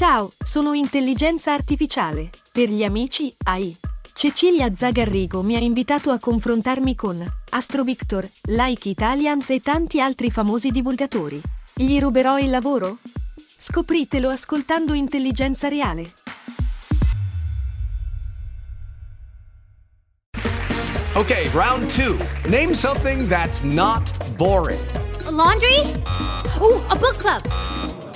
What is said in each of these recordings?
Ciao, sono intelligenza artificiale. Per gli amici, AI. Cecilia Zagarrigo mi ha invitato a confrontarmi con Astro Victor, Like Italians e tanti altri famosi divulgatori. Gli ruberò il lavoro? Scopritelo ascoltando Intelligenza Reale. Okay, round two. Name something that's not boring. A laundry? Ooh, a book club.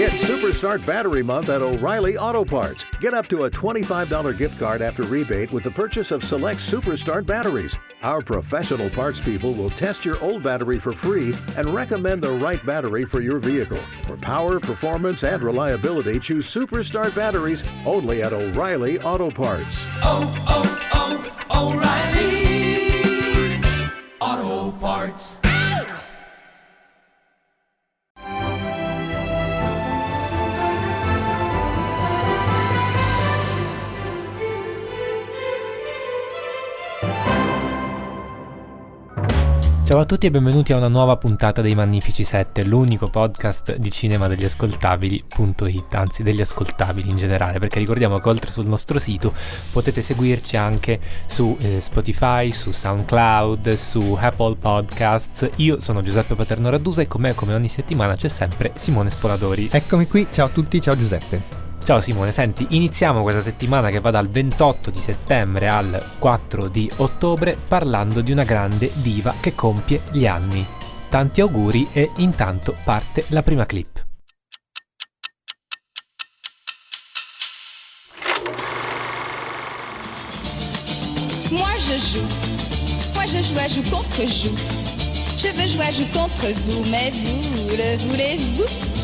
It's Superstart Battery Month at O'Reilly Auto Parts. Get up to a $25 gift card after rebate with the purchase of select Superstart batteries. Our professional parts people will test your old battery for free and recommend the right battery for your vehicle. For power, performance, and reliability, choose Superstart batteries only at O'Reilly Auto Parts. Oh, oh, oh, Ciao a tutti e benvenuti a una nuova puntata dei Magnifici 7, l'unico podcast di cinema degli ascoltabili.it, anzi degli ascoltabili in generale, perché ricordiamo che oltre sul nostro sito potete seguirci anche su eh, Spotify, su SoundCloud, su Apple Podcasts. Io sono Giuseppe Paterno Raddusa e con me come ogni settimana c'è sempre Simone Spoladori. Eccomi qui, ciao a tutti, ciao Giuseppe. Ciao Simone, senti, iniziamo questa settimana che va dal 28 di settembre al 4 di ottobre parlando di una grande diva che compie gli anni. Tanti auguri e intanto parte la prima clip. Moi je joue. Moi je joue à joue contre joue. Je veux jouer à joue contre vous, mais vous le voulez-vous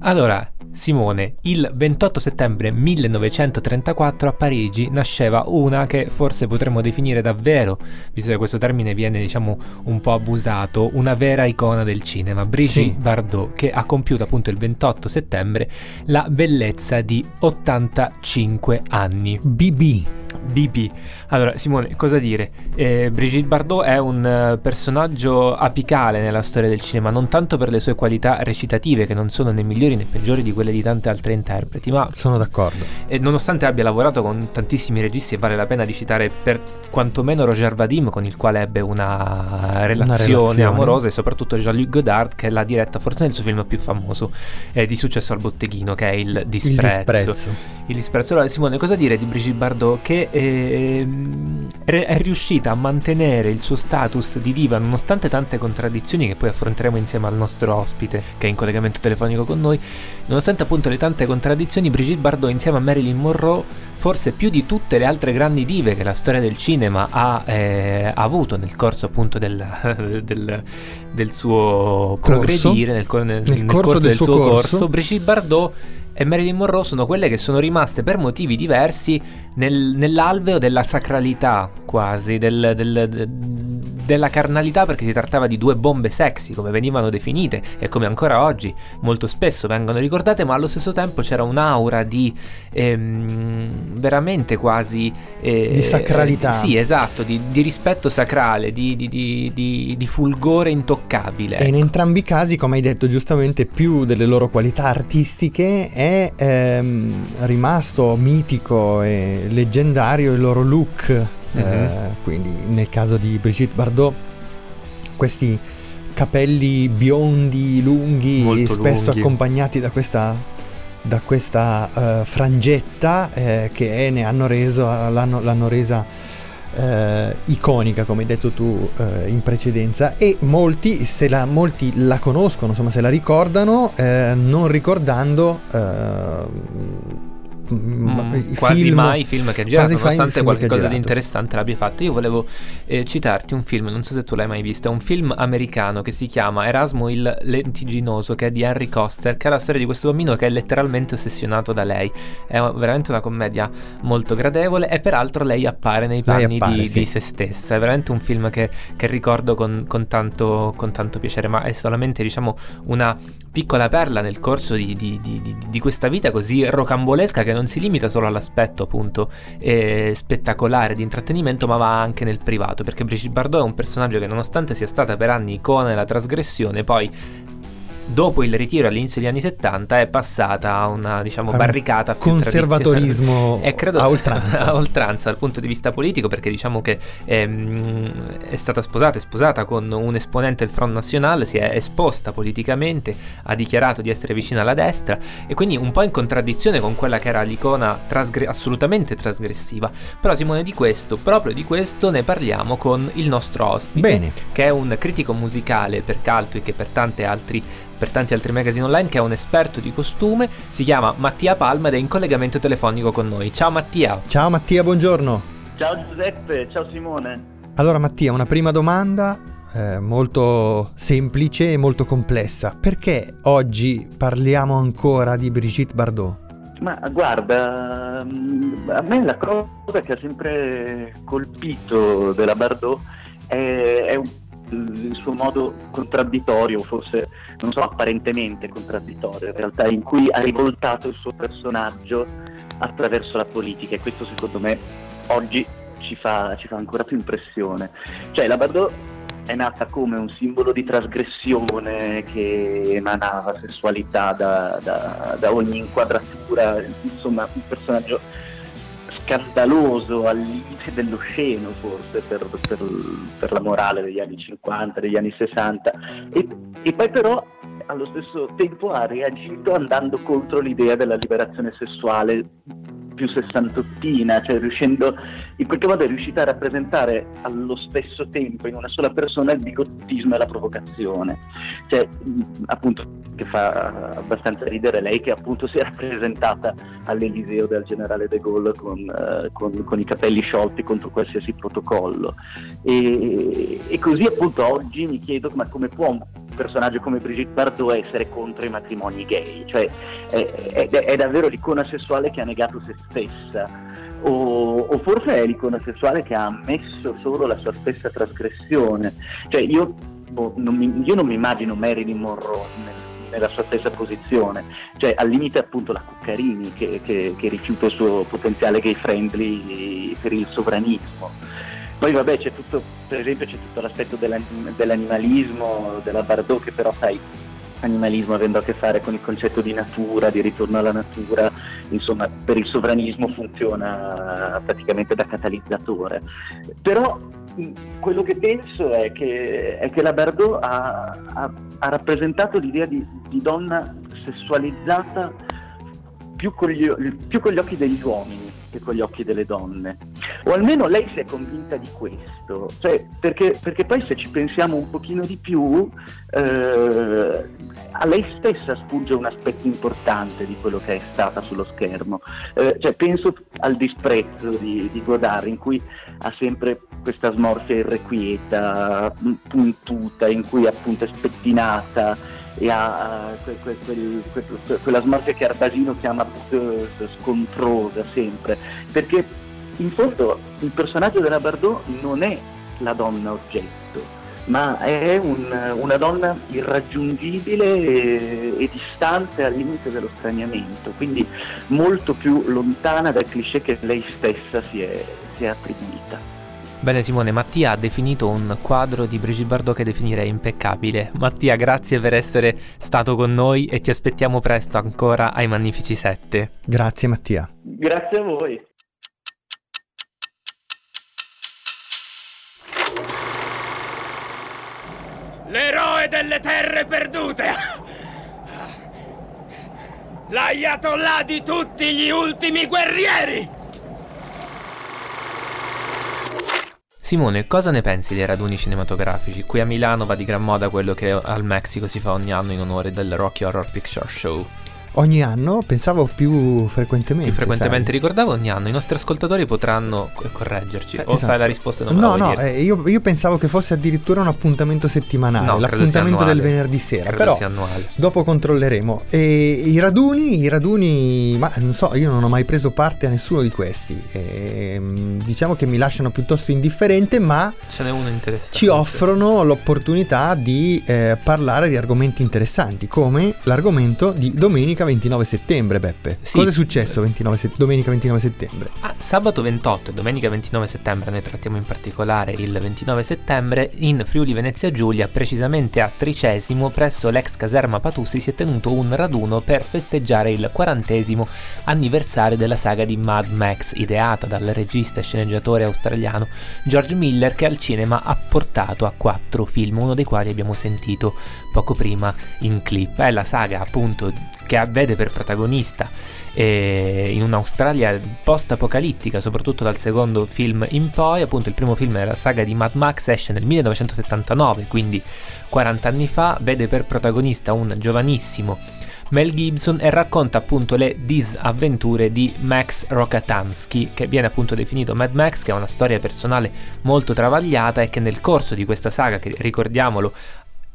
Allora, Simone, il 28 settembre 1934 a Parigi nasceva una che forse potremmo definire davvero, visto che questo termine viene diciamo un po' abusato, una vera icona del cinema, Brigitte Sì. Bardot, che ha compiuto appunto il 28 settembre la bellezza di 85 anni. BB. BB. Allora, Simone, cosa dire? Eh, Brigitte Bardot è un eh, personaggio apicale nella storia del cinema, non tanto per le sue qualità recitative, che non sono né migliori né peggiori di quelle di tante altre interpreti, ma Sono d'accordo. e nonostante abbia lavorato con tantissimi registi, vale la pena di citare per quantomeno Roger Vadim, con il quale ebbe una relazione, relazione. amorosa, e soprattutto Jean-Luc Godard, che l'ha diretta forse nel suo film più famoso eh, di successo al botteghino, che è Il Disprezzo. Il disprezzo. Il disprezzo. Allora, Simone, cosa dire di Brigitte Bardot? Che ehm, è è riuscita a mantenere il suo status di diva nonostante tante contraddizioni che poi affronteremo insieme al nostro ospite che è in collegamento telefonico con noi. Nonostante appunto le tante contraddizioni, Brigitte Bardot insieme a Marilyn Monroe, forse più di tutte le altre grandi dive che la storia del cinema ha, eh, avuto nel corso appunto del, del- del suo progredire, nel, nel- nel corso, del, suo corso, Brigitte Bardot e Marilyn Monroe sono quelle che sono rimaste per motivi diversi nel- nell'alveo della sacralità quasi, del- del- de- della carnalità perché si trattava di due bombe sexy come venivano definite e come ancora oggi molto spesso vengono ricordate ma allo stesso tempo c'era un'aura di ehm, veramente quasi eh, Di sacralità. sì esatto di, di rispetto sacrale di, di- di- fulgore intoccabile E in ecco. entrambi i casi, come hai detto giustamente, più delle loro qualità artistiche è ehm, rimasto mitico e leggendario il loro look. eh, Mhm. quindi nel caso di Brigitte Bardot, questi capelli biondi, lunghi, Molto spesso lunghi. accompagnati da questa, da questa eh, frangetta eh, che ne hanno reso, l'hanno, l'hanno resa eh, iconica, come hai detto tu eh, in precedenza, e molti, se la, molti la conoscono, insomma, se la ricordano, eh, non ricordando eh, Mm, i quasi film- mai film che ha girato, nonostante qualcosa di girato, sì. interessante l'abbia fatto. Io volevo eh, citarti un film, non so se tu l'hai mai visto, è un film americano che si chiama Erasmo il Lentiginoso, che è di Henry Coster, che è la storia di questo bambino che è letteralmente ossessionato da lei. È veramente una commedia molto gradevole e peraltro lei appare nei panni appare, di, sì. di se stessa. È veramente un film che, che ricordo con, con tanto, con tanto piacere, ma è solamente diciamo una piccola perla nel corso di, di- di- di- di questa vita così rocambolesca che non si limita solo all'aspetto appunto eh, spettacolare di intrattenimento ma va anche nel privato perché Brigitte Bardot è un personaggio che nonostante sia stata per anni icona della trasgressione poi dopo il ritiro all'inizio degli anni 70 è passata a una diciamo barricata più conservatorismo e credo a oltranza. a oltranza dal punto di vista politico perché diciamo che ehm, è stata sposata è sposata con un esponente del Front National si è esposta politicamente ha dichiarato di essere vicina alla destra e quindi un po' in contraddizione con quella che era l'icona trasgre- assolutamente trasgressiva però Simone di questo proprio di questo ne parliamo con il nostro ospite Bene. che è un critico musicale per Caltwick e per tanti altri per tanti altri magazine online che è un esperto di costume si chiama Mattia Palma ed è in collegamento telefonico con noi ciao Mattia Ciao Mattia, buongiorno. Ciao Giuseppe, ciao Simone. Allora Mattia, una prima domanda eh, molto semplice e molto complessa. Perché oggi parliamo ancora di Brigitte Bardot? Ma guarda, mm, a me la cosa che ha sempre colpito della Bardot è, è un- il suo modo contraddittorio, forse non so, apparentemente contraddittorio, in realtà in cui ha rivoltato il suo personaggio attraverso la politica e questo secondo me oggi ci fa, ci fa ancora più impressione. Cioè la Bardot è nata come un simbolo di trasgressione che emanava sessualità da, da- da ogni inquadratura, insomma un personaggio scandaloso al limite dell'osceno forse per, per- per la morale degli anni 50, degli anni 60 e, e poi però allo stesso tempo ha reagito andando contro l'idea della liberazione sessuale più sessantottina, cioè riuscendo, in qualche modo è riuscita a rappresentare allo stesso tempo in una sola persona il bigottismo e la provocazione. Cioè, appunto, che fa abbastanza ridere lei che appunto si è rappresentata all'Eliseo del generale de Gaulle con, eh, con- con i capelli sciolti contro qualsiasi protocollo. E, e così appunto oggi mi chiedo ma come può un personaggio come Brigitte Bardot essere contro i matrimoni gay? Cioè, è, è- è davvero l'icona sessuale che ha negato se stessa o, o forse è l'icona sessuale che ha ammesso solo la sua stessa trasgressione. Cioè io, boh, non, mi, io non mi immagino Marilyn Monroe nel- nella sua stessa posizione. Cioè al limite appunto la Cuccarini che, che- che rifiuta il suo potenziale gay friendly per il sovranismo. Poi vabbè c'è tutto, per esempio c'è tutto l'aspetto dell'anim- dell'animalismo della Bardot che però sai animalismo avendo a che fare con il concetto di natura, di ritorno alla natura, insomma per il sovranismo funziona praticamente da catalizzatore. Però quello che penso è che, è che la Bardot ha, ha- ha rappresentato l'idea di, di donna sessualizzata più con, gli, più con gli occhi degli uomini che con gli occhi delle donne. O almeno lei si è convinta di questo, cioè, perché, perché poi se ci pensiamo un pochino di più, eh, a lei stessa sfugge un aspetto importante di quello che è stata sullo schermo. Eh, cioè, penso al disprezzo di, di Godard, in cui ha sempre questa smorfia irrequieta, mh, puntuta, in cui appunto è spettinata e ha que- que- quel- que- quella smorfia che Arbasino chiama boudeuse, scontrosa sempre, perché in fondo il personaggio della Bardot non è la donna oggetto, ma è un- una donna irraggiungibile e, e distante al limite dello straniamento, quindi molto più lontana dal cliché che lei stessa si è, si è attribuita. Bene Simone, Mattia ha definito un quadro di Brigitte Bardot che definirei impeccabile. Mattia, grazie per essere stato con noi e ti aspettiamo presto ancora ai Magnifici 7. Grazie Mattia. Grazie a voi. L'eroe delle terre perdute! L'ayatollah di tutti gli ultimi guerrieri! Simone, cosa ne pensi dei raduni cinematografici? Qui a Milano va di gran moda quello che al Messico si fa ogni anno in onore del Rocky Horror Picture Show. Ogni anno, pensavo più frequentemente. Più frequentemente sai. ricordavo ogni anno. I nostri ascoltatori potranno co- correggerci. Eh, o sai esatto. la risposta non No, no, eh, io, io pensavo che fosse addirittura un appuntamento settimanale, No, l'appuntamento del venerdì sera. Credo Però dopo controlleremo. E i raduni, i raduni, ma non so, io non ho mai preso parte a nessuno di questi. Ehm, diciamo che mi lasciano piuttosto indifferente, ma Ce n'è uno interessante. ci offrono l'opportunità di eh, parlare di argomenti interessanti, come l'argomento di domenica 29 settembre, Beppe. Sì. Cosa è successo 29 se- domenica 29 settembre? Ah, sabato 28 e domenica 29 settembre, noi trattiamo in particolare il 29 settembre, in Friuli Venezia Giulia, precisamente a Tricesimo, presso l'ex caserma Patussi, si è tenuto un raduno per festeggiare il quarantesimo anniversario della saga di Mad Max, ideata dal regista e sceneggiatore australiano George Miller, che al cinema ha portato a quattro film, uno dei quali abbiamo sentito poco prima in clip. È la saga appunto che vede per protagonista eh, in un'Australia post-apocalittica, soprattutto dal secondo film in poi. Appunto, il primo film è la saga di Mad Max, esce nel 1979, quindi 40 anni fa. Vede per protagonista un giovanissimo Mel Gibson e racconta appunto le disavventure di Max Rokatansky, che viene appunto definito Mad Max, che ha una storia personale molto travagliata e che nel corso di questa saga, che ricordiamolo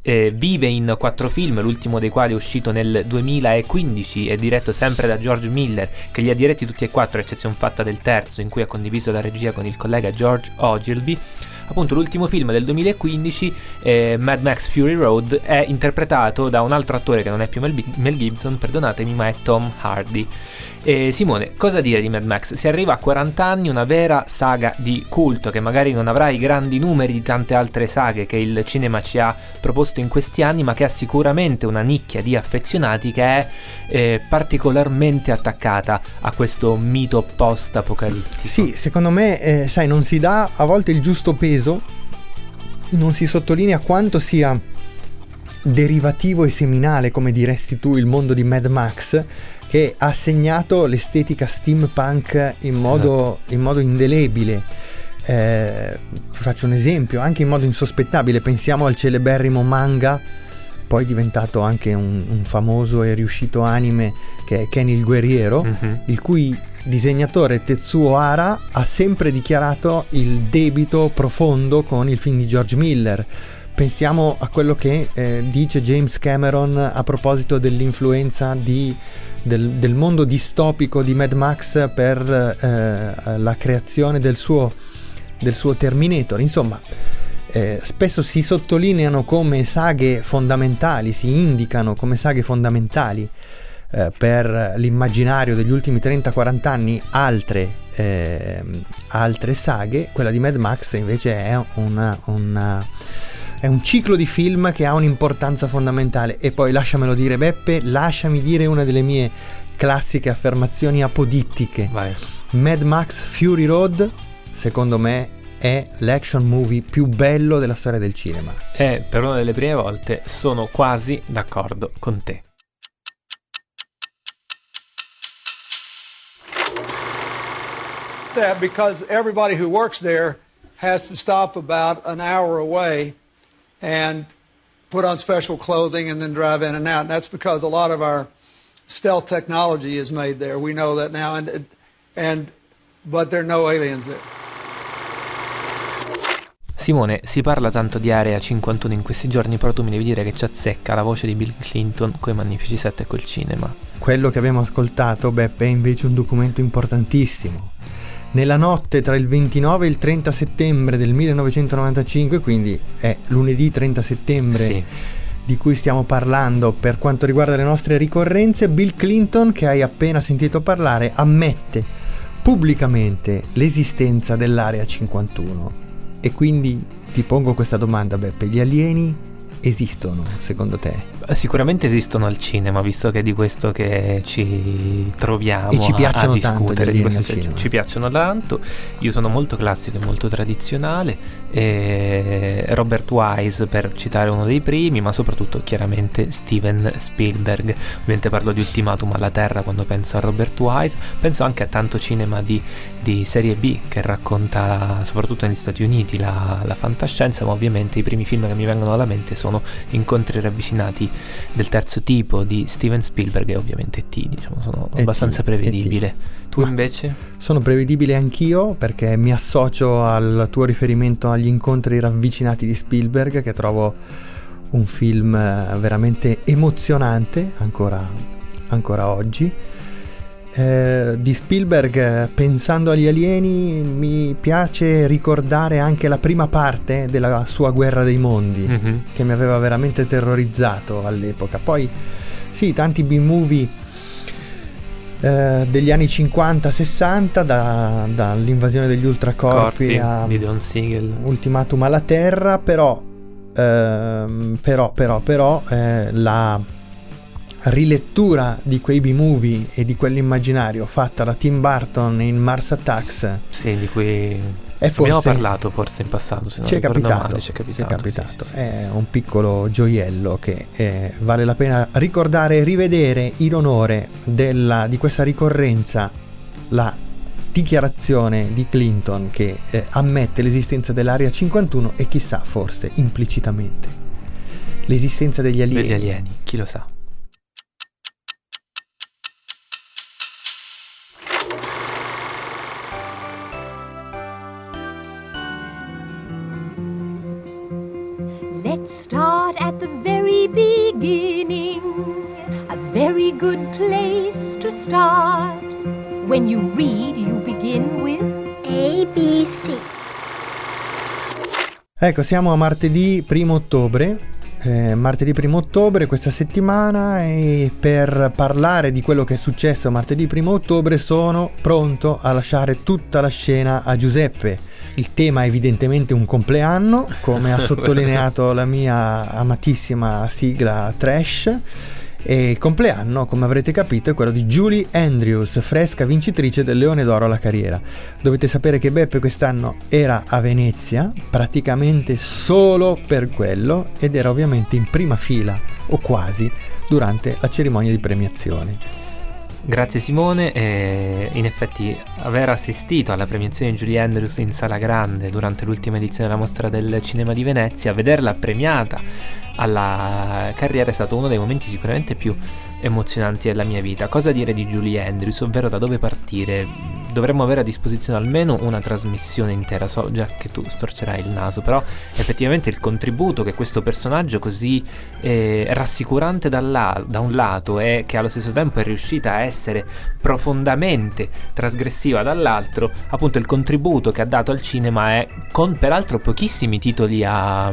eh, vive in quattro film, l'ultimo dei quali è uscito nel 2015 e diretto sempre da George Miller, che li ha diretti tutti e quattro, eccezione fatta del terzo, in cui ha condiviso la regia con il collega George Ogilvy. Appunto, l'ultimo film del 2015, eh, Mad Max Fury Road, è interpretato da un altro attore che non è più Mel, Mel Gibson, perdonatemi, ma è Tom Hardy. Eh, Simone, cosa dire di Mad Max? Si arriva a 40 anni, una vera saga di culto che magari non avrà i grandi numeri di tante altre saghe che il cinema ci ha proposto in questi anni, ma che ha sicuramente una nicchia di affezionati che è eh, particolarmente attaccata a questo mito post-apocalittico. Sì, secondo me, eh, sai, non si dà a volte il giusto peso, non si sottolinea quanto sia derivativo e seminale, come diresti tu, il mondo di Mad Max, che ha segnato l'estetica steampunk in modo, in modo indelebile. Eh, ti faccio un esempio, anche in modo insospettabile, pensiamo al celeberrimo manga, poi diventato anche un, un famoso e riuscito anime che è Ken il Guerriero, Mhm. il cui disegnatore Tetsuo Hara ha sempre dichiarato il debito profondo con il film di George Miller. Pensiamo a quello che eh, dice James Cameron a proposito dell'influenza di- del, del mondo distopico di Mad Max per eh, la creazione del suo, del suo Terminator. Insomma, eh, spesso si sottolineano come saghe fondamentali, si indicano come saghe fondamentali eh, per l'immaginario degli ultimi 30-40 anni altre, ehm, altre saghe, quella di Mad Max invece è, una- una- è un ciclo di film che ha un'importanza fondamentale. E poi lasciamelo dire Beppe, lasciami dire una delle mie classiche affermazioni apodittiche. Vai. Mad Max Fury Road, secondo me, è l'action movie più bello della storia del cinema. E per una delle prime volte sono quasi d'accordo con te. that because everybody who works there has to stop about an hour away and put on special clothing and then drive in and out. And that's because a lot of our stealth technology is made there. We know that now, and and but there are no aliens there. Simone, si parla tanto di Area 51 in questi giorni, però tu mi devi dire che ci azzecca la voce di Bill Clinton coi Magnifici 7 e col cinema. Quello che abbiamo ascoltato, Beppe, è invece un documento importantissimo. Nella notte tra il 29 e il 30 settembre del 1995, quindi è lunedì 30 settembre Sì. di cui stiamo parlando per quanto riguarda le nostre ricorrenze, Bill Clinton, che hai appena sentito parlare, ammette pubblicamente l'esistenza dell'Area 51. E quindi ti pongo questa domanda, Beppe, gli alieni esistono secondo te? Sicuramente esistono al cinema, visto che è di questo che ci troviamo E ci a- piacciono a, tanto discutere. gli di questo cinema. ci piacciono tanto. Io sono molto classico e molto tradizionale. e Robert Wise, per citare uno dei primi, ma soprattutto chiaramente Steven Spielberg. Ovviamente parlo di Ultimatum alla Terra quando penso a Robert Wise. Penso anche a tanto cinema di, di serie B che racconta soprattutto negli Stati Uniti la, la fantascienza, ma ovviamente i primi film che mi vengono alla mente sono incontri ravvicinati del terzo tipo di Steven Spielberg e ovviamente T, diciamo, sono E.T., abbastanza prevedibile. E.T.. Tu Ma- invece? Sono prevedibile anch'io perché mi associo al tuo riferimento agli incontri ravvicinati di Spielberg che trovo un film eh, veramente emozionante ancora, ancora oggi. Eh, di Spielberg, pensando agli alieni, mi piace ricordare anche la prima parte della sua Guerra dei Mondi Mhm. che mi aveva veramente terrorizzato all'epoca. Poi sì, tanti B-movie eh, degli anni 50-60, da- dall'invasione degli ultracorpi Corpi a di Don Siegel. Ultimatum alla Terra, però, ehm, però, però, però, eh, la rilettura di quei B-movie e di quell'immaginario fatta da Tim Burton in Mars Attacks Sì, di cui è abbiamo forse parlato forse in passato, se non ci è ricordo capitato, male, ci è capitato. ci è sì, capitato. sì, sì. È un piccolo gioiello che eh, vale la pena ricordare e rivedere in onore della- di questa ricorrenza, la dichiarazione di Clinton che eh, ammette l'esistenza dell'Area 51 e chissà forse implicitamente l'esistenza degli alieni. Degli alieni, chi lo sa. Start. When you read, you begin with A, B, C. Ecco, siamo a martedì 1 ottobre. eh, martedì 1 ottobre questa settimana e per parlare di quello che è successo martedì 1 ottobre sono pronto a lasciare tutta la scena a Giuseppe. Il tema è evidentemente un compleanno, come ha sottolineato la mia amatissima sigla trash. E il compleanno, come avrete capito, è quello di Julie Andrews, fresca vincitrice del Leone d'Oro alla carriera. Dovete sapere che Beppe quest'anno era a Venezia, praticamente solo per quello, ed era ovviamente in prima fila, o quasi, durante la cerimonia di premiazione. Grazie Simone, e in effetti aver assistito alla premiazione di Julie Andrews in sala grande durante l'ultima edizione della mostra del cinema di Venezia, vederla premiata alla carriera è stato uno dei momenti sicuramente più emozionanti della mia vita. Cosa dire di Julie Andrews, ovvero da dove partire? Dovremmo avere a disposizione almeno una trasmissione intera, so già che tu storcerai il naso, però effettivamente il contributo che questo personaggio così eh, rassicurante da, un lato e che allo stesso tempo è riuscita a essere profondamente trasgressiva dall'altro, appunto il contributo che ha dato al cinema è con peraltro pochissimi titoli a...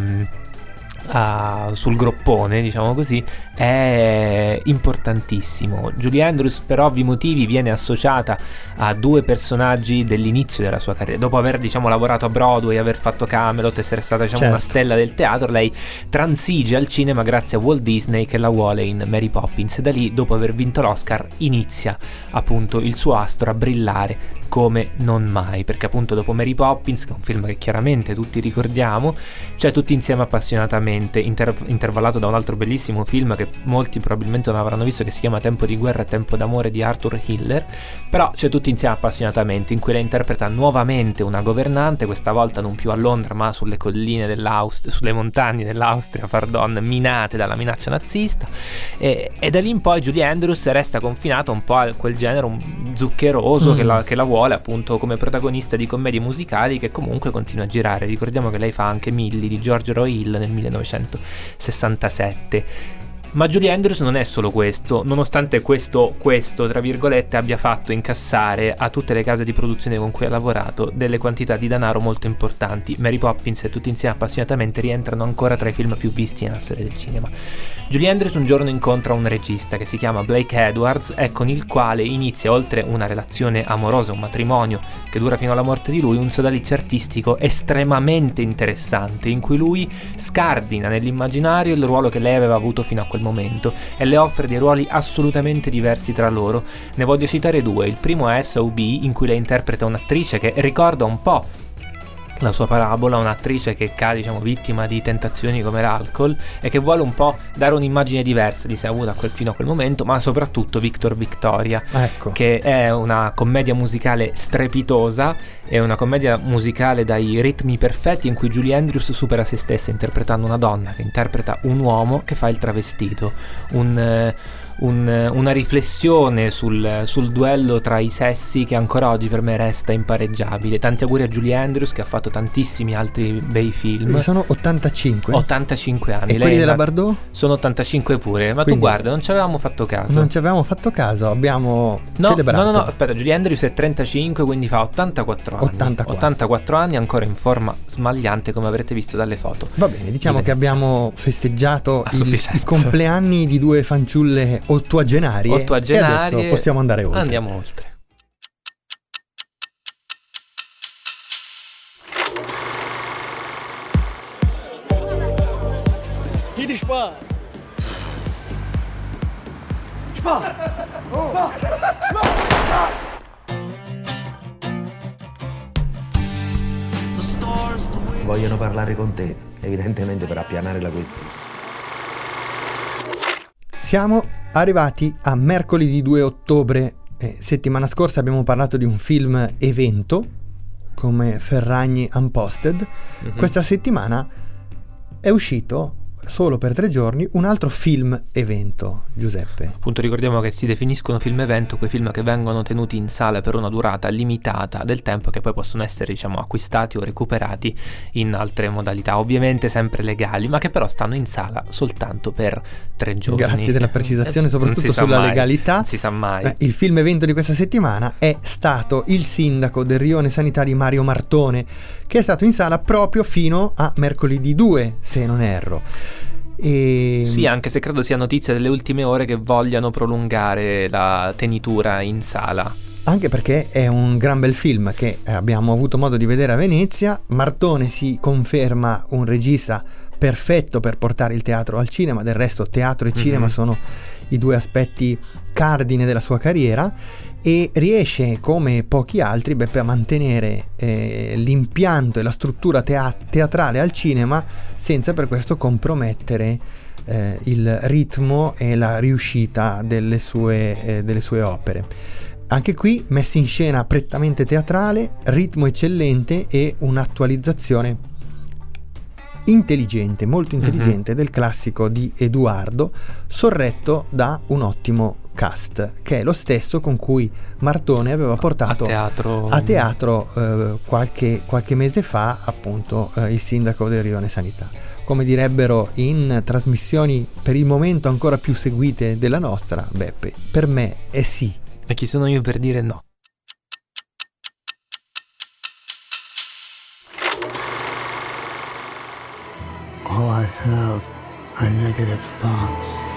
a- sul groppone, diciamo così, è importantissimo. Julie Andrews, per ovvi motivi, viene associata a due personaggi dell'inizio della sua carriera. Dopo aver, diciamo, lavorato a Broadway, aver fatto Camelot, essere stata, diciamo, una Certo. stella del teatro, lei transige al cinema grazie a Walt Disney che la vuole in Mary Poppins. E da lì, dopo aver vinto l'Oscar, inizia appunto il suo astro a brillare come non mai, perché appunto dopo Mary Poppins, che è un film che chiaramente tutti ricordiamo, c'è tutti insieme appassionatamente, inter- intervallato da un altro bellissimo film che molti probabilmente non avranno visto, che si chiama Tempo di guerra e tempo d'amore di Arthur Hiller, però c'è tutti insieme appassionatamente, in cui lei interpreta nuovamente una governante, questa volta non più a Londra, ma sulle colline dell'Austria, sulle montagne dell'Austria, pardon, minate dalla minaccia nazista, e, e da lì in poi Julie Andrews resta confinata un po' a quel genere zuccheroso Mm. che, la, che la vuole appunto come protagonista di commedie musicali che comunque continua a girare. Ricordiamo che lei fa anche Millie di George Roy Hill nel 1967. Ma Julie Andrews non è solo questo, nonostante questo, questo, tra virgolette, abbia fatto incassare a tutte le case di produzione con cui ha lavorato delle quantità di denaro molto importanti. Mary Poppins e tutti insieme appassionatamente rientrano ancora tra i film più visti nella storia del cinema. Julie Andrews un giorno incontra un regista che si chiama Blake Edwards e con il quale inizia, oltre una relazione amorosa, un matrimonio che dura fino alla morte di lui, un sodalizio artistico estremamente interessante in cui lui scardina nell'immaginario il ruolo che lei aveva avuto fino a quel momento e le offre dei ruoli assolutamente diversi tra loro. Ne voglio citare due. Il primo è SOB in cui lei interpreta un'attrice che ricorda un po' la sua parabola, un'attrice che cade, diciamo, vittima di tentazioni come l'alcol e che vuole un po' dare un'immagine diversa di sé avuta quel, fino a quel momento, ma soprattutto Victor Victoria, Ecco. che è una commedia musicale strepitosa, è una commedia musicale dai ritmi perfetti in cui Julie Andrews supera se stessa interpretando una donna che interpreta un uomo che fa il travestito, un... eh, un- una riflessione sul, sul duello tra i sessi che ancora oggi per me resta impareggiabile. Tanti auguri a Julie Andrews che ha fatto tantissimi altri bei film. E sono 85. 85 anni. E Lei quelli della Bardot? Sono 85 pure. Ma Quindi- tu guarda, non ci avevamo fatto caso. Non ci avevamo fatto caso, abbiamo No, celebrato. no, no, no, aspetta, Julie Andrews è 35, quindi fa 84 anni. 84. 84 anni, ancora in forma smagliante, come avrete visto dalle foto. Va bene, diciamo Di che abbiamo festeggiato sufficienza. i compleanni di due fanciulle ottuagenarie. Ottuagenarie. E adesso possiamo andare oltre. Andiamo oltre. Qui dit pas Vogliono parlare con te, evidentemente per appianare la questione. Siamo arrivati a mercoledì 2 ottobre. Eh, settimana scorsa abbiamo parlato di un film evento come Ferragni Unposted. Mhm. Questa settimana è uscito solo per tre giorni un altro film evento, Giuseppe. Appunto ricordiamo che si definiscono film evento quei film che vengono tenuti in sala per una durata limitata del tempo che poi possono essere diciamo acquistati o recuperati in altre modalità, ovviamente sempre legali, ma che però stanno in sala soltanto per tre giorni. Grazie della precisazione, Eh, soprattutto sulla mai, legalità. Si sa mai. Eh, il film evento di questa settimana è stato Il sindaco del rione sanitario Mario Martone, che è stato in sala proprio fino a mercoledì 2, se non erro. E... Sì, anche se credo sia notizia delle ultime ore che vogliano prolungare la tenitura in sala. Anche perché è un gran bel film che abbiamo avuto modo di vedere a Venezia. Martone si conferma un regista perfetto per portare il teatro al cinema, del resto teatro e cinema Mhm. sono i due aspetti cardine della sua carriera e riesce come pochi altri Beppe a mantenere eh, l'impianto e la struttura tea- teatrale al cinema senza per questo compromettere eh, il ritmo e la riuscita delle sue, eh, delle sue opere. Anche qui messi in scena prettamente teatrale, ritmo eccellente e un'attualizzazione intelligente, molto intelligente del classico di Edoardo, sorretto da un ottimo cast, che è lo stesso con cui Martone aveva portato a teatro. a teatro, eh, qualche, qualche mese fa appunto eh, il sindaco del Rione Sanità. Come direbbero in trasmissioni per il momento ancora più seguite della nostra, Beppe, per me è sì. E chi sono io per dire no? All I have are negative thoughts.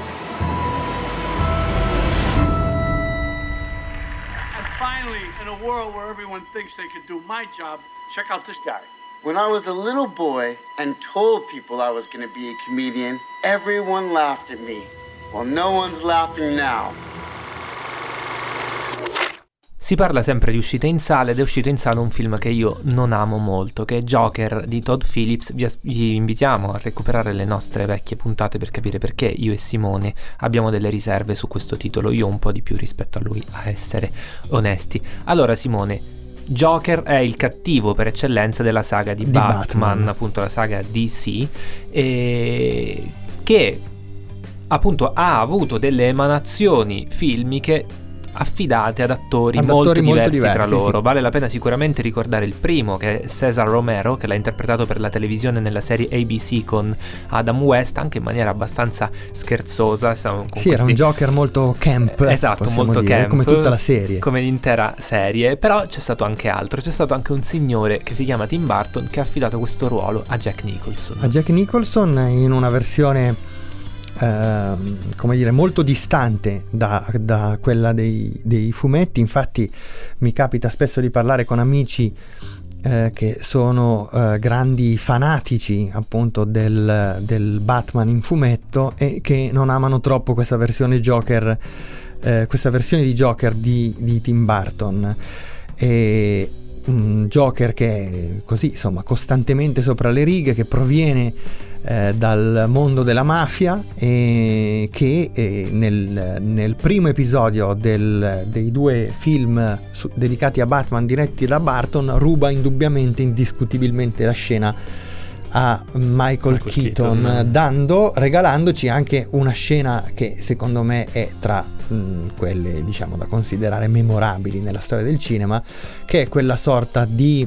World where everyone thinks they could do my job, check out this guy. When I was a little boy and told people I was going to be a comedian, everyone laughed at me. Well, no one's laughing now. Si parla sempre di uscite in sala ed è uscito in sala un film che io non amo molto, che è Joker di Todd Phillips. Vi, as- vi invitiamo a recuperare le nostre vecchie puntate per capire perché io e Simone abbiamo delle riserve su questo titolo. Io un po' di più rispetto a lui, a essere onesti. Allora, Simone. Joker è il cattivo per eccellenza della saga di, Di Batman, Batman. appunto la saga DC, e che appunto ha avuto delle emanazioni filmiche affidate ad attori, Ad molto, attori molto diversi, tra diversi, loro. sì. Vale la pena sicuramente ricordare il primo, che è Cesar Romero, che l'ha interpretato per la televisione nella serie ABC con Adam West, anche in maniera abbastanza scherzosa. Sì, era un questi- Joker molto camp. Esatto, possiamo molto dire, camp. Come tutta la serie. Come l'intera serie. Però c'è stato anche altro. C'è stato anche un signore che si chiama Tim Burton che ha affidato questo ruolo a Jack Nicholson. a Jack Nicholson in una versione ehm, come dire molto distante da, da quella dei, dei fumetti. Infatti mi capita spesso di parlare con amici eh, che sono eh, grandi fanatici appunto del, del Batman in fumetto e che non amano troppo questa versione Joker eh, questa versione di Joker di, di Tim Burton. E un Joker che è così, insomma, costantemente sopra le righe, che proviene eh, dal mondo della mafia e che eh, nel, nel, primo episodio del, dei due film su, dedicati a Batman diretti da Barton ruba indubbiamente, indiscutibilmente la scena a Michael, Michael Keaton, Keaton, dando, regalandoci anche una scena che secondo me è tra mh, quelle diciamo da considerare memorabili nella storia del cinema, che è quella sorta di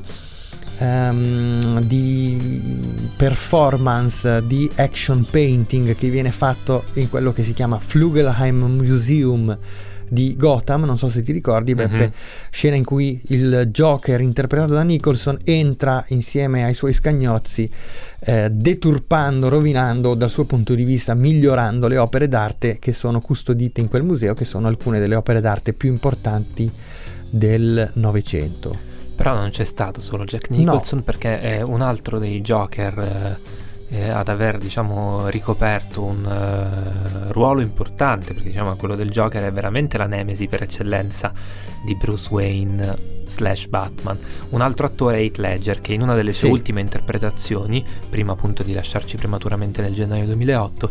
um, di performance di action painting che viene fatto in quello che si chiama Flugelheim Museum di Gotham, non so se ti ricordi, Beppe, mm-hmm. scena in cui il Joker interpretato da Nicholson entra insieme ai suoi scagnozzi, eh, deturpando, rovinando, dal suo punto di vista migliorando le opere d'arte che sono custodite in quel museo, che sono alcune delle opere d'arte più importanti del Novecento. Però non c'è stato solo Jack Nicholson no. perché è un altro dei Joker eh, eh, ad aver diciamo ricoperto un uh, ruolo importante perché diciamo quello del Joker è veramente la nemesi per eccellenza di Bruce Wayne slash Batman. Un altro attore è Heath Ledger che in una delle sue ultime interpretazioni, prima appunto di lasciarci prematuramente nel gennaio 2008,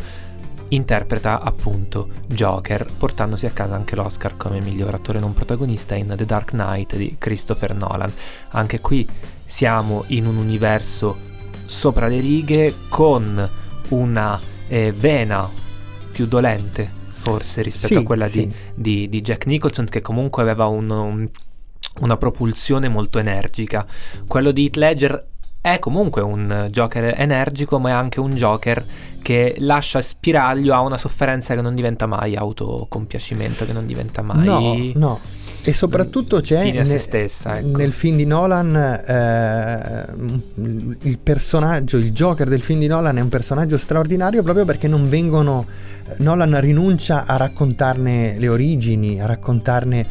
interpreta appunto Joker, portandosi a casa anche l'Oscar come miglior attore non protagonista in The Dark Knight di Christopher Nolan. Anche qui siamo in un universo sopra le righe con una eh, vena più dolente forse rispetto sì, a quella sì. di, di, di, Jack Nicholson che comunque aveva un, un, una propulsione molto energica. Quello di Heath Ledger è comunque un Joker energico ma è anche un Joker che lascia spiraglio a una sofferenza che non diventa mai autocompiacimento, che non diventa mai... No, no. E soprattutto c'è ne, stessa, ecco. nel film di Nolan eh, il personaggio, il Joker del film di Nolan è un personaggio straordinario proprio perché non vengono... Nolan rinuncia a raccontarne le origini, a raccontarne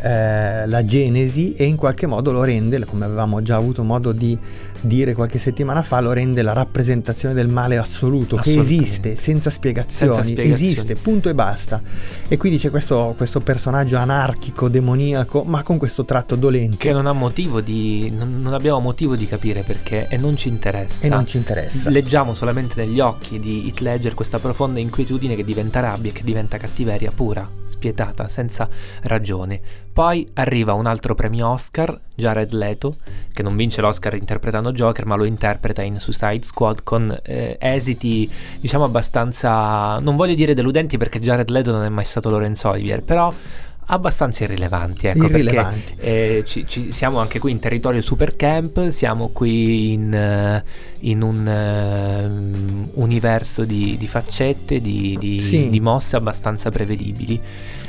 eh, la genesi e in qualche modo lo rende, come avevamo già avuto modo di dire qualche settimana fa, lo rende la rappresentazione del male assoluto che esiste senza spiegazioni, senza spiegazioni, esiste, punto e basta. E qui c'è questo, questo, personaggio anarchico, demoniaco, ma con questo tratto dolente. Che non ha motivo di. non, abbiamo motivo di capire perché e non ci interessa. E non ci interessa. Leggiamo solamente negli occhi di Heath Ledger questa profonda inquietudine che diventa rabbia e che diventa cattiveria pura, spietata, senza ragione poi arriva un altro premio Oscar, Jared Leto, che non vince l'Oscar interpretando Joker, ma lo interpreta in Suicide Squad con eh, esiti, diciamo, abbastanza, non voglio dire deludenti perché Jared Leto non è mai stato Lorenzo Olivier, però abbastanza irrilevanti, ecco, irrilevanti. perché eh, ci, ci, siamo anche qui in territorio super camp, siamo qui in, uh, in un uh, universo di, di, faccette, di, di, sì. di mosse abbastanza prevedibili.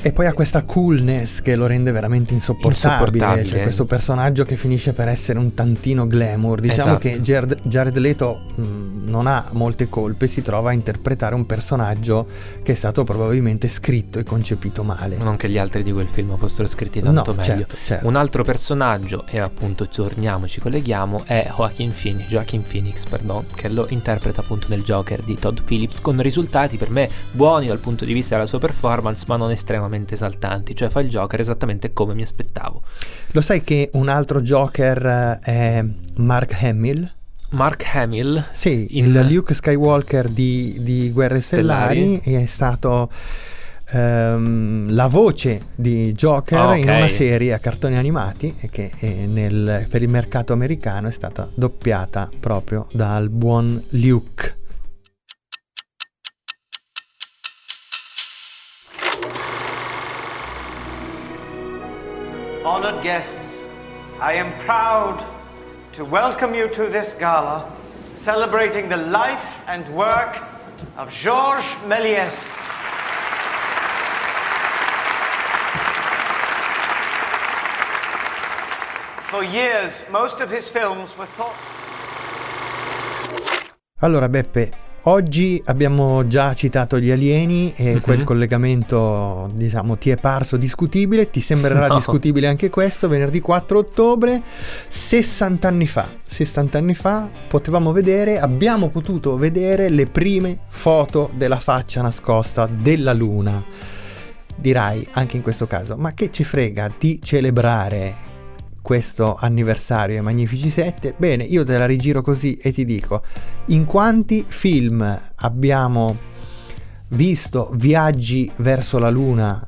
E poi ha questa coolness che lo rende veramente insopportabile. insopportabile. Cioè, questo personaggio che finisce per essere un tantino glamour. Diciamo esatto. che Jared, Jared Leto mh, mm, non ha molte colpe, si trova a interpretare un personaggio che è stato probabilmente scritto e concepito male. Non che gli altri di quel film fossero scritti tanto no, meglio. Certo, certo. Un altro personaggio, e appunto torniamo, ci colleghiamo, è Joaquin Phoenix, Joaquin Phoenix pardon, che lo interpreta appunto nel Joker di Todd Phillips, con risultati per me buoni dal punto di vista della sua performance, ma non estremamente esaltanti, cioè fa il Joker esattamente come mi aspettavo. Lo sai che un altro Joker eh, è Mark Hamill? Mark Hamill? Sì, il Luke Skywalker di, di Guerre Stellari, Stellari. è stato la voce di Joker okay. in una serie a cartoni animati che nel, per il mercato americano è stata doppiata proprio dal buon Luke. honored guests, I am proud to welcome you to this gala celebrating the life and work of Georges Méliès. For years, most of his films were thought. Allora, Beppe, Oggi abbiamo già citato gli alieni e uh-huh. quel collegamento, diciamo, ti è parso discutibile, ti sembrerà no. discutibile anche questo, venerdì 4 ottobre, 60 anni fa, 60 anni fa potevamo vedere, abbiamo potuto vedere le prime foto della faccia nascosta della Luna. Dirai anche in questo caso, ma che ci frega di celebrare questo anniversario ai Magnifici 7, bene, io te la rigiro così e ti dico, in quanti film abbiamo visto viaggi verso la Luna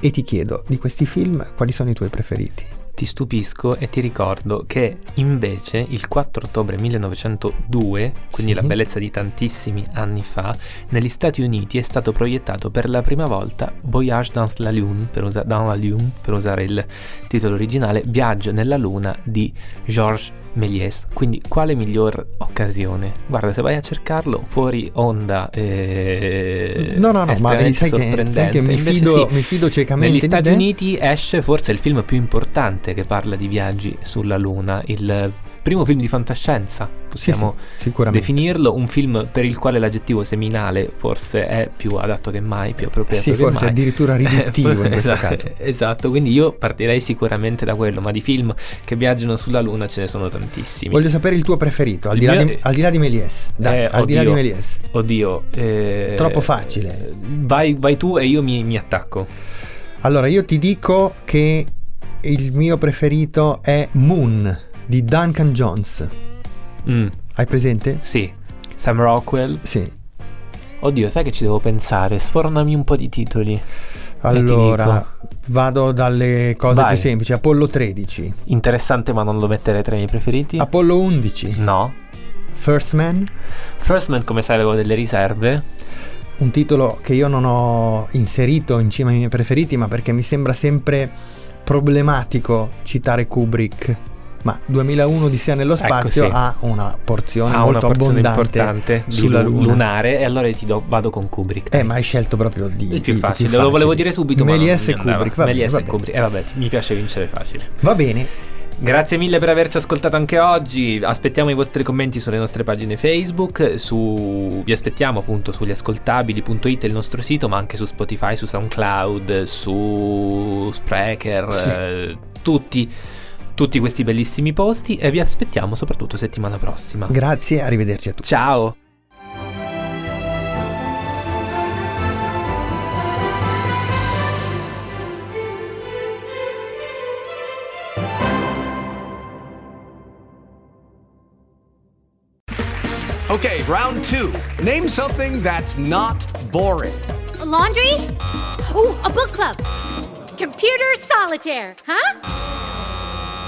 e ti chiedo, di questi film, quali sono i tuoi preferiti? Ti stupisco e ti ricordo che invece il 4 ottobre 1902, quindi Sì. la bellezza di tantissimi anni fa, negli Stati Uniti è stato proiettato per la prima volta Voyage dans la Lune, per, usa- dans la Lune, per usare il titolo originale, Viaggio nella Luna di Georges Méliès. Quindi quale miglior occasione? Guarda, se vai a cercarlo fuori onda eh, No, no, no, ma sai che- sai che mi fido- sì, mi fido ciecamente Negli Stati. Uniti esce forse il film più importante che parla di viaggi sulla Luna, il primo film di fantascienza, possiamo sì, sicuramente. definirlo, un film per il quale l'aggettivo seminale forse è più adatto che mai, più appropriato Sì, che forse mai. addirittura riduttivo in questo Esatto, caso. Esatto, quindi io partirei sicuramente da quello, ma di film che viaggiano sulla Luna ce ne sono tantissimi. Voglio sapere il tuo preferito, al, Il di là, mio- di, al di là di Méliès. Dai, Eh, al di là di oddio, Méliès. Oddio, eh, Troppo facile. Vai, vai tu e io mi, mi attacco. Allora, io ti dico che il mio preferito è Moon di Duncan Jones. Mm. Hai presente? Sì. Sam Rockwell. Sì. Oddio, sai che ci devo pensare? Sfornami un po' di titoli. Allora, vado dalle cose Vai. più semplici. Apollo 13. Interessante, ma non lo metterei tra i miei preferiti. Apollo 11. No. First Man. First Man, come sai, avevo delle riserve. Un titolo che io non ho inserito in cima ai miei preferiti, ma perché mi sembra sempre problematico citare Kubrick. Ma 2001 di sia nello Ecco, spazio sì. ha una porzione Ha molto una porzione abbondante sulla lu- Luna. lunare e allora io ti do, vado con Kubrick. Eh, ma hai scelto proprio di il più facile, lo volevo dire subito, mi e. Kubrick. Va va e. Kubrick. Eh vabbè, mi piace vincere facile. Va bene. Grazie mille per averci ascoltato anche oggi. Aspettiamo i vostri commenti sulle nostre pagine Facebook. Su... Vi aspettiamo appunto sugli ascoltabili.it, il nostro sito, ma anche su Spotify, su SoundCloud, su Spreaker, Sì. eh, tutti, tutti questi bellissimi posti. E vi aspettiamo soprattutto settimana prossima. Grazie, arrivederci a tutti. Ciao. Okay, round two. Name something that's not boring. A laundry? Ooh, a book club. Computer solitaire, huh?